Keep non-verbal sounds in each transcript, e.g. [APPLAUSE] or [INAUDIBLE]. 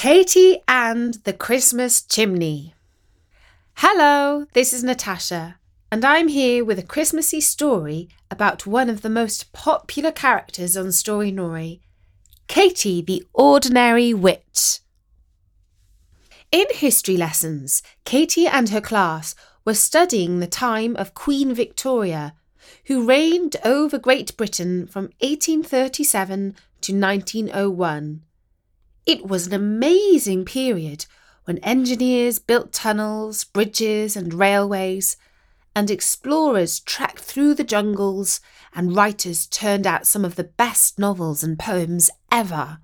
Katie and the Christmas Chimney. Hello, this is Natasha, and I'm here with a Christmassy story about one of the most popular characters on Storynori, Katie the Ordinary Witch. In history lessons, Katie and her class were studying the time of Queen Victoria, who reigned over Great Britain from 1837 to 1901. It was an amazing period when engineers built tunnels, bridges, and railways, and explorers trekked through the jungles, and writers turned out some of the best novels and poems ever.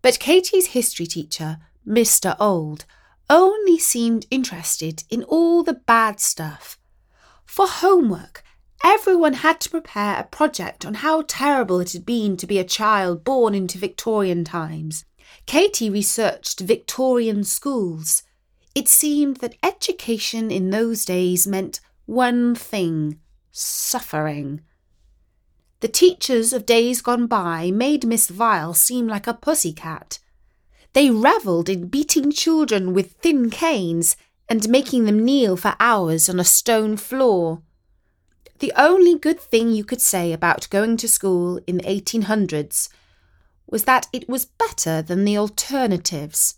But Katie's history teacher, Mr. Old, only seemed interested in all the bad stuff. For homework, everyone had to prepare a project on how terrible it had been to be a child born into Victorian times Katie researched Victorian schools. It seemed that education in those days meant one thing suffering. The teachers of days gone by made Miss Vile seem like a pussy cat. They revelled in beating children with thin canes and making them kneel for hours on a stone floor. The only good thing you could say about going to school in the 1800s was that it was better than the alternatives,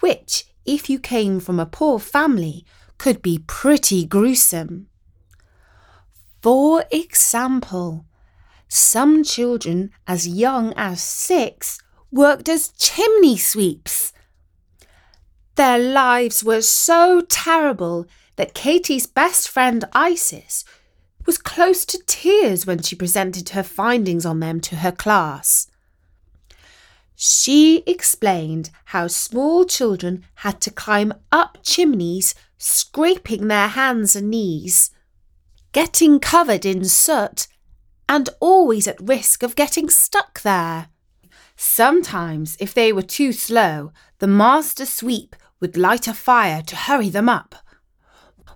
which, if you came from a poor family, could be pretty gruesome. For example, some children as young as six worked as chimney sweeps. Their lives were so terrible that Katie's best friend Isis was close to tears when she presented her findings on them to her class. She explained how small children had to climb up chimneys, scraping their hands and knees, getting covered in soot, and always at risk of getting stuck there. Sometimes, if they were too slow, the master sweep would light a fire to hurry them up.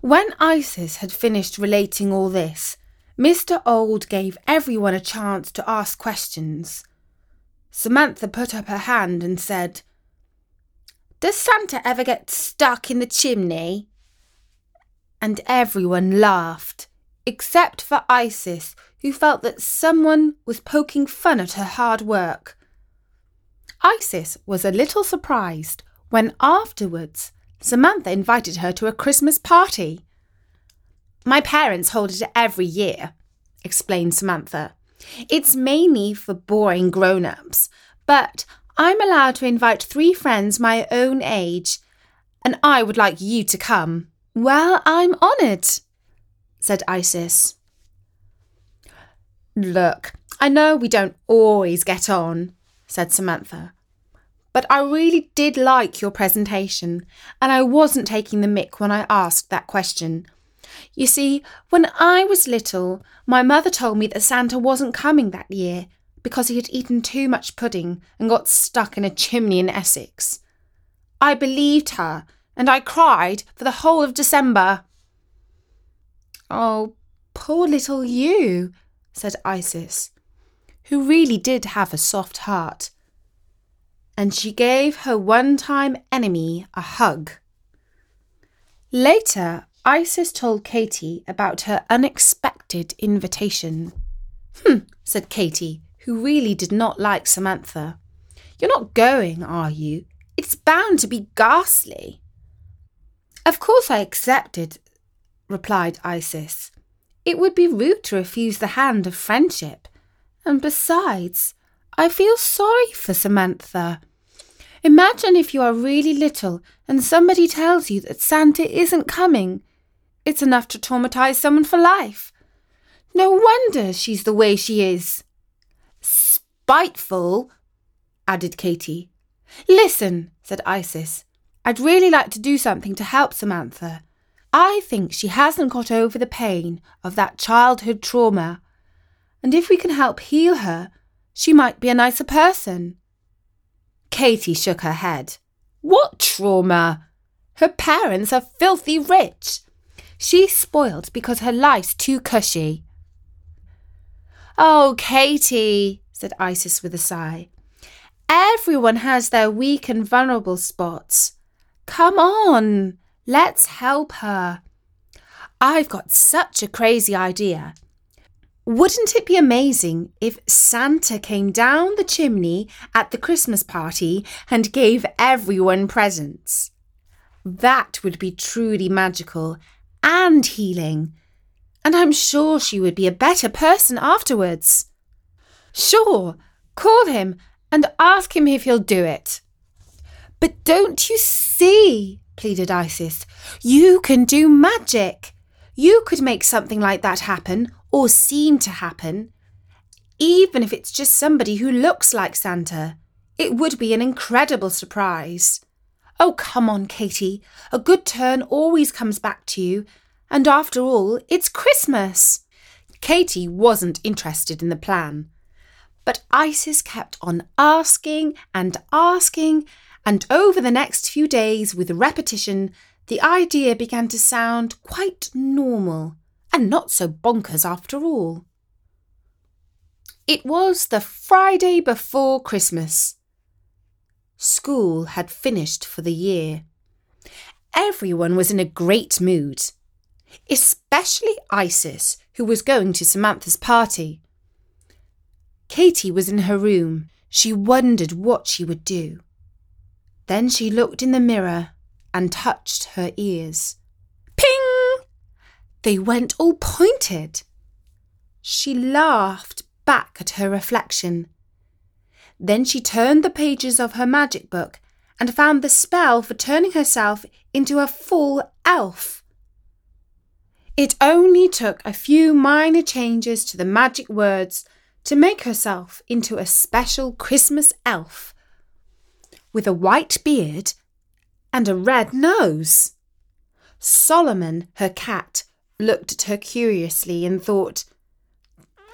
When Isis had finished relating all this, Mr. Old gave everyone a chance to ask questions. Samantha put up her hand and said, Does Santa ever get stuck in the chimney? And everyone laughed, except for Isis, who felt that someone was poking fun at her hard work. Isis was a little surprised when afterwards Samantha invited her to a Christmas party. My parents hold it every year, explained Samantha. It's mainly for boring grown ups, but I'm allowed to invite three friends my own age, and I would like you to come. Well, I'm honoured, said Isis. Look, I know we don't always get on, said Samantha, but I really did like your presentation, and I wasn't taking the mick when I asked that question. You see, when I was little, my mother told me that Santa wasn't coming that year because he had eaten too much pudding and got stuck in a chimney in Essex. I believed her, and I cried for the whole of December. Oh, poor little you, said Isis, who really did have a soft heart. And she gave her one time enemy a hug. Later, Isis told Katie about her unexpected invitation. Hmm, said Katie, who really did not like Samantha. You're not going, are you? It's bound to be ghastly. Of course I accepted, replied Isis. It would be rude to refuse the hand of friendship. And besides, I feel sorry for Samantha. Imagine if you are really little and somebody tells you that Santa isn't coming it's enough to traumatize someone for life. No wonder she's the way she is. Spiteful, added Katie. Listen, said Isis. I'd really like to do something to help Samantha. I think she hasn't got over the pain of that childhood trauma. And if we can help heal her, she might be a nicer person. Katie shook her head. What trauma? Her parents are filthy rich. She's spoiled because her life's too cushy. Oh, Katie, said Isis with a sigh. Everyone has their weak and vulnerable spots. Come on, let's help her. I've got such a crazy idea. Wouldn't it be amazing if Santa came down the chimney at the Christmas party and gave everyone presents? That would be truly magical and healing. And I'm sure she would be a better person afterwards. Sure, call him and ask him if he'll do it. But don't you see, pleaded Isis, you can do magic. You could make something like that happen or seem to happen. Even if it's just somebody who looks like Santa, it would be an incredible surprise. Oh, come on, Katie. A good turn always comes back to you. And after all, it's Christmas. Katie wasn't interested in the plan. But Isis kept on asking and asking, and over the next few days, with repetition, the idea began to sound quite normal and not so bonkers after all. It was the Friday before Christmas. School had finished for the year. Everyone was in a great mood, especially Isis, who was going to Samantha's party. Katie was in her room. She wondered what she would do. Then she looked in the mirror and touched her ears. Ping! They went all pointed. She laughed back at her reflection then she turned the pages of her magic book and found the spell for turning herself into a full elf. It only took a few minor changes to the magic words to make herself into a special Christmas elf with a white beard and a red nose. Solomon, her cat, looked at her curiously and thought,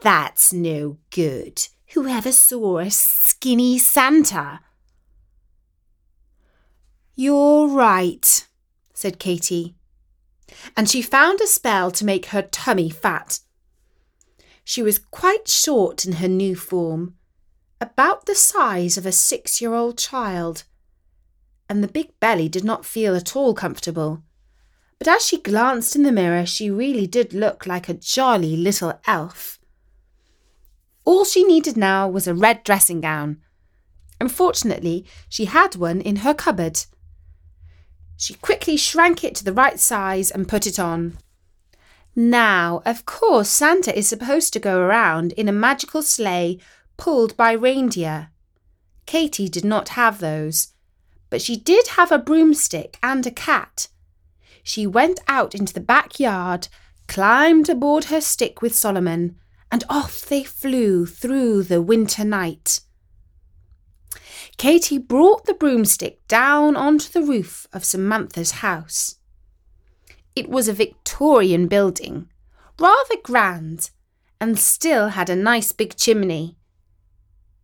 That's no good. Whoever saw a skinny Santa? You're right, said Katie. And she found a spell to make her tummy fat. She was quite short in her new form, about the size of a six year old child, and the big belly did not feel at all comfortable. But as she glanced in the mirror, she really did look like a jolly little elf. All she needed now was a red dressing gown. Unfortunately, she had one in her cupboard. She quickly shrank it to the right size and put it on. Now, of course, Santa is supposed to go around in a magical sleigh pulled by reindeer. Katie did not have those, but she did have a broomstick and a cat. She went out into the backyard, climbed aboard her stick with Solomon, and off they flew through the winter night. Katie brought the broomstick down onto the roof of Samantha's house. It was a Victorian building, rather grand, and still had a nice big chimney.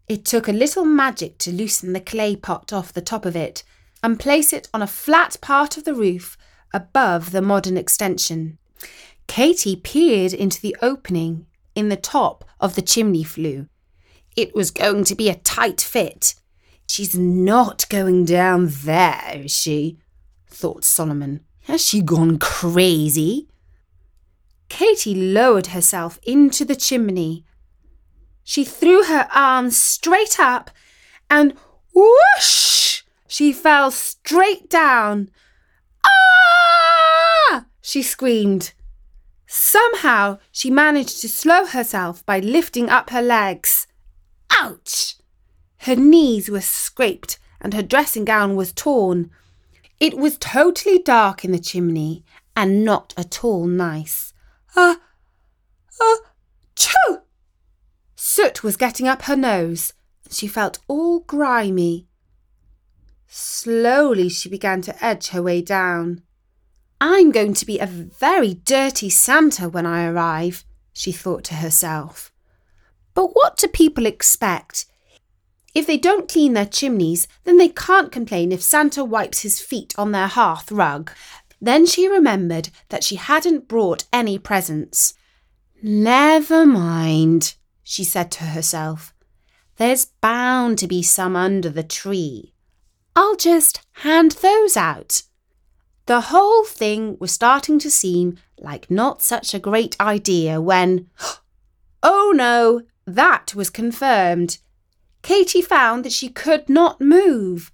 It took a little magic to loosen the clay pot off the top of it and place it on a flat part of the roof above the modern extension. Katie peered into the opening in the top of the chimney flue. It was going to be a tight fit. She's not going down there, is she? thought Solomon. Has she gone crazy? Katie lowered herself into the chimney. She threw her arms straight up and whoosh! She fell straight down. Ah! she screamed. Somehow she managed to slow herself by lifting up her legs. Ouch! Her knees were scraped and her dressing gown was torn. It was totally dark in the chimney and not at all nice. Ah, uh, ah, uh, choo! Soot was getting up her nose and she felt all grimy. Slowly she began to edge her way down. I'm going to be a very dirty Santa when I arrive, she thought to herself. But what do people expect? If they don't clean their chimneys, then they can't complain if Santa wipes his feet on their hearth rug. Then she remembered that she hadn't brought any presents. Never mind, she said to herself. There's bound to be some under the tree. I'll just hand those out. The whole thing was starting to seem like not such a great idea when, [GASPS] oh no, that was confirmed. Katie found that she could not move.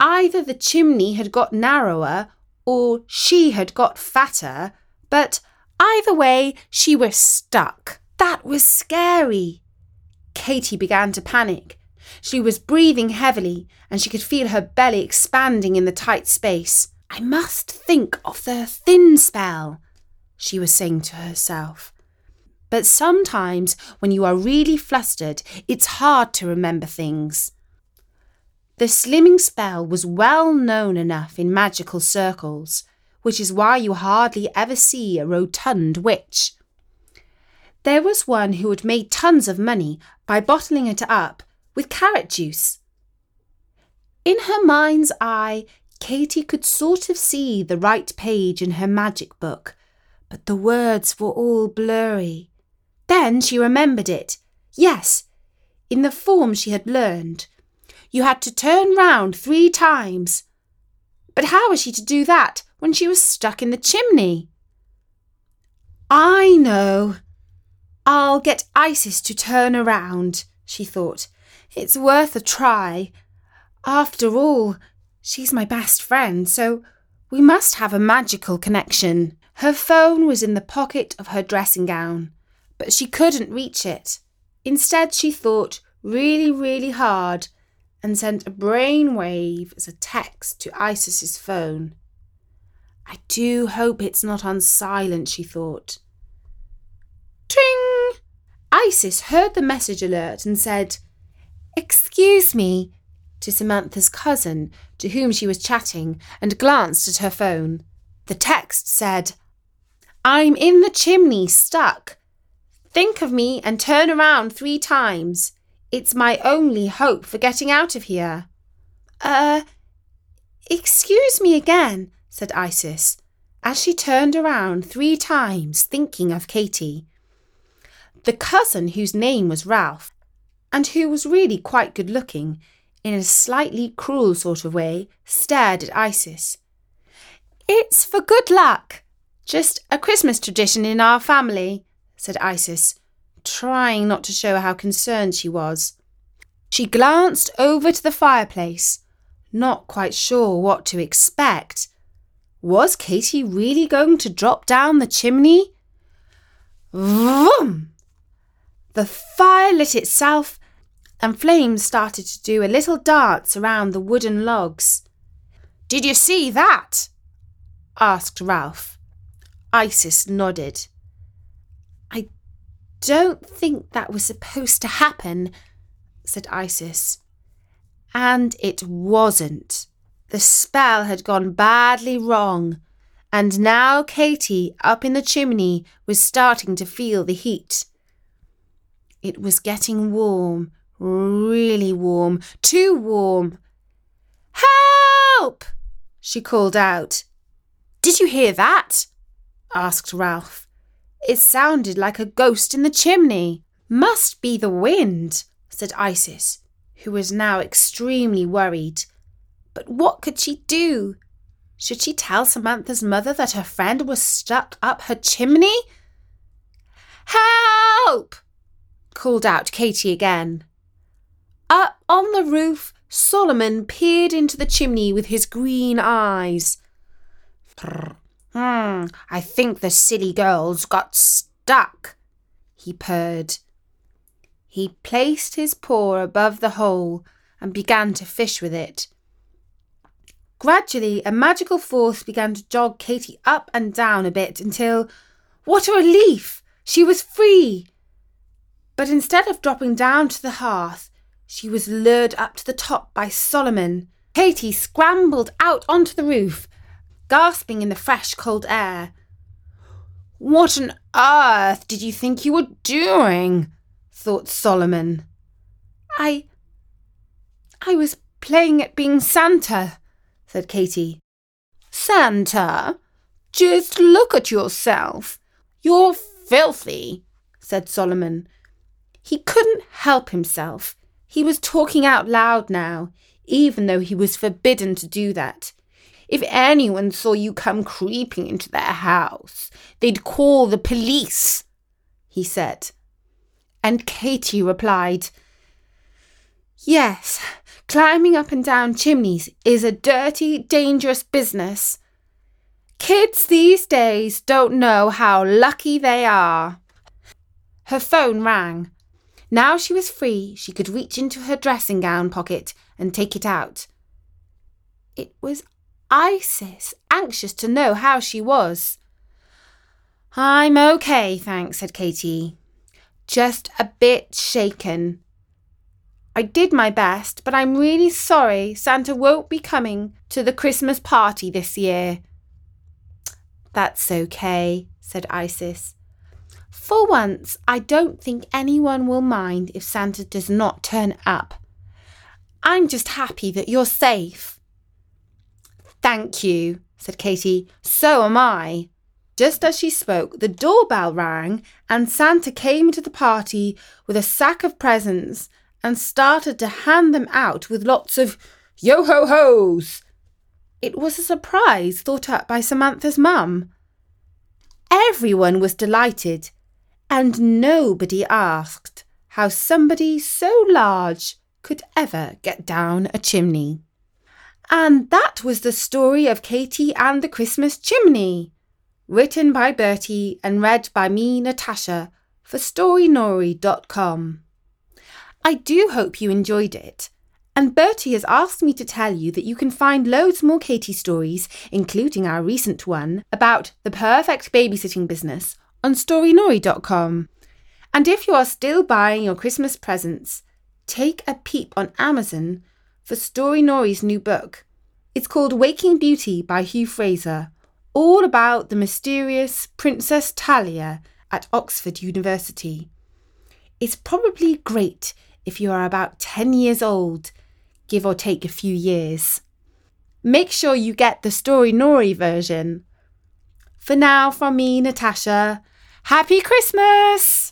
Either the chimney had got narrower or she had got fatter, but either way, she was stuck. That was scary. Katie began to panic. She was breathing heavily and she could feel her belly expanding in the tight space. I must think of the thin spell, she was saying to herself. But sometimes when you are really flustered, it's hard to remember things. The slimming spell was well known enough in magical circles, which is why you hardly ever see a rotund witch. There was one who had made tons of money by bottling it up with carrot juice. In her mind's eye, Katie could sort of see the right page in her magic book, but the words were all blurry. Then she remembered it. Yes, in the form she had learned. You had to turn round three times. But how was she to do that when she was stuck in the chimney? I know. I'll get Isis to turn around, she thought. It's worth a try. After all, she's my best friend, so we must have a magical connection. Her phone was in the pocket of her dressing gown but she couldn't reach it. Instead, she thought really, really hard and sent a brain wave as a text to Isis's phone. I do hope it's not on silent, she thought. Tring! Isis heard the message alert and said, Excuse me, to Samantha's cousin, to whom she was chatting, and glanced at her phone. The text said, I'm in the chimney, stuck. Think of me and turn around three times. It's my only hope for getting out of here. Uh, excuse me again, said Isis, as she turned around three times, thinking of Katie. The cousin, whose name was Ralph, and who was really quite good looking, in a slightly cruel sort of way, stared at Isis. It's for good luck. Just a Christmas tradition in our family said Isis, trying not to show how concerned she was. She glanced over to the fireplace, not quite sure what to expect. Was Katy really going to drop down the chimney? Vroom! The fire lit itself, and flames started to do a little dance around the wooden logs. Did you see that? asked Ralph. Isis nodded I don't think that was supposed to happen, said Isis. And it wasn't. The spell had gone badly wrong, and now Katie, up in the chimney, was starting to feel the heat. It was getting warm, really warm, too warm. Help! she called out. Did you hear that? asked Ralph. It sounded like a ghost in the chimney. Must be the wind, said Isis, who was now extremely worried. But what could she do? Should she tell Samantha's mother that her friend was stuck up her chimney? Help! called out Katie again. Up on the roof, Solomon peered into the chimney with his green eyes. Hmm, I think the silly girls got stuck, he purred. He placed his paw above the hole and began to fish with it. Gradually, a magical force began to jog Katie up and down a bit until, what a relief! She was free! But instead of dropping down to the hearth, she was lured up to the top by Solomon. Katie scrambled out onto the roof gasping in the fresh, cold air. What on earth did you think you were doing? thought Solomon. I. I was playing at being Santa, said Katie. Santa? Just look at yourself. You're filthy, said Solomon. He couldn't help himself. He was talking out loud now, even though he was forbidden to do that. If anyone saw you come creeping into their house, they'd call the police, he said. And Katie replied, Yes, climbing up and down chimneys is a dirty, dangerous business. Kids these days don't know how lucky they are. Her phone rang. Now she was free, she could reach into her dressing gown pocket and take it out. It was Isis, anxious to know how she was. I'm okay, thanks, said Katie. Just a bit shaken. I did my best, but I'm really sorry Santa won't be coming to the Christmas party this year. That's okay, said Isis. For once, I don't think anyone will mind if Santa does not turn up. I'm just happy that you're safe. Thank you, said Katie. So am I. Just as she spoke, the doorbell rang, and Santa came to the party with a sack of presents and started to hand them out with lots of yo ho ho's. It was a surprise thought up by Samantha's mum. Everyone was delighted, and nobody asked how somebody so large could ever get down a chimney. And that was the story of Katie and the Christmas chimney, written by Bertie and read by me, Natasha, for StoryNori.com. I do hope you enjoyed it. And Bertie has asked me to tell you that you can find loads more Katie stories, including our recent one about the perfect babysitting business, on storynori.com. And if you are still buying your Christmas presents, take a peep on Amazon for Storynori's new book. It's called Waking Beauty by Hugh Fraser, all about the mysterious Princess Talia at Oxford University. It's probably great if you are about 10 years old give or take a few years. Make sure you get the Story Nori version. For now, from me, Natasha, Happy Christmas!